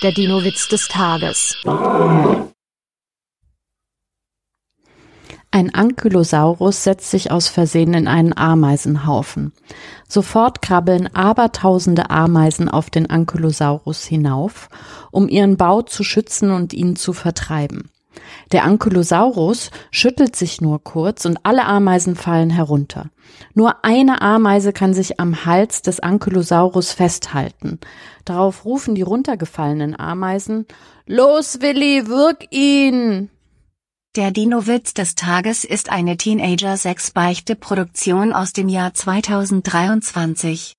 Der Dino-Witz des Tages. Ein Ankylosaurus setzt sich aus Versehen in einen Ameisenhaufen. Sofort krabbeln abertausende Ameisen auf den Ankylosaurus hinauf, um ihren Bau zu schützen und ihn zu vertreiben. Der Ankylosaurus schüttelt sich nur kurz und alle Ameisen fallen herunter. Nur eine Ameise kann sich am Hals des Ankylosaurus festhalten. Darauf rufen die runtergefallenen Ameisen Los, Willi, wirk ihn! Der Dino-Witz des Tages ist eine Teenager-6-Beichte-Produktion aus dem Jahr 2023.